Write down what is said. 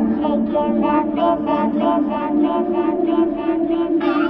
Shake your love, love, love, love, love, love, love.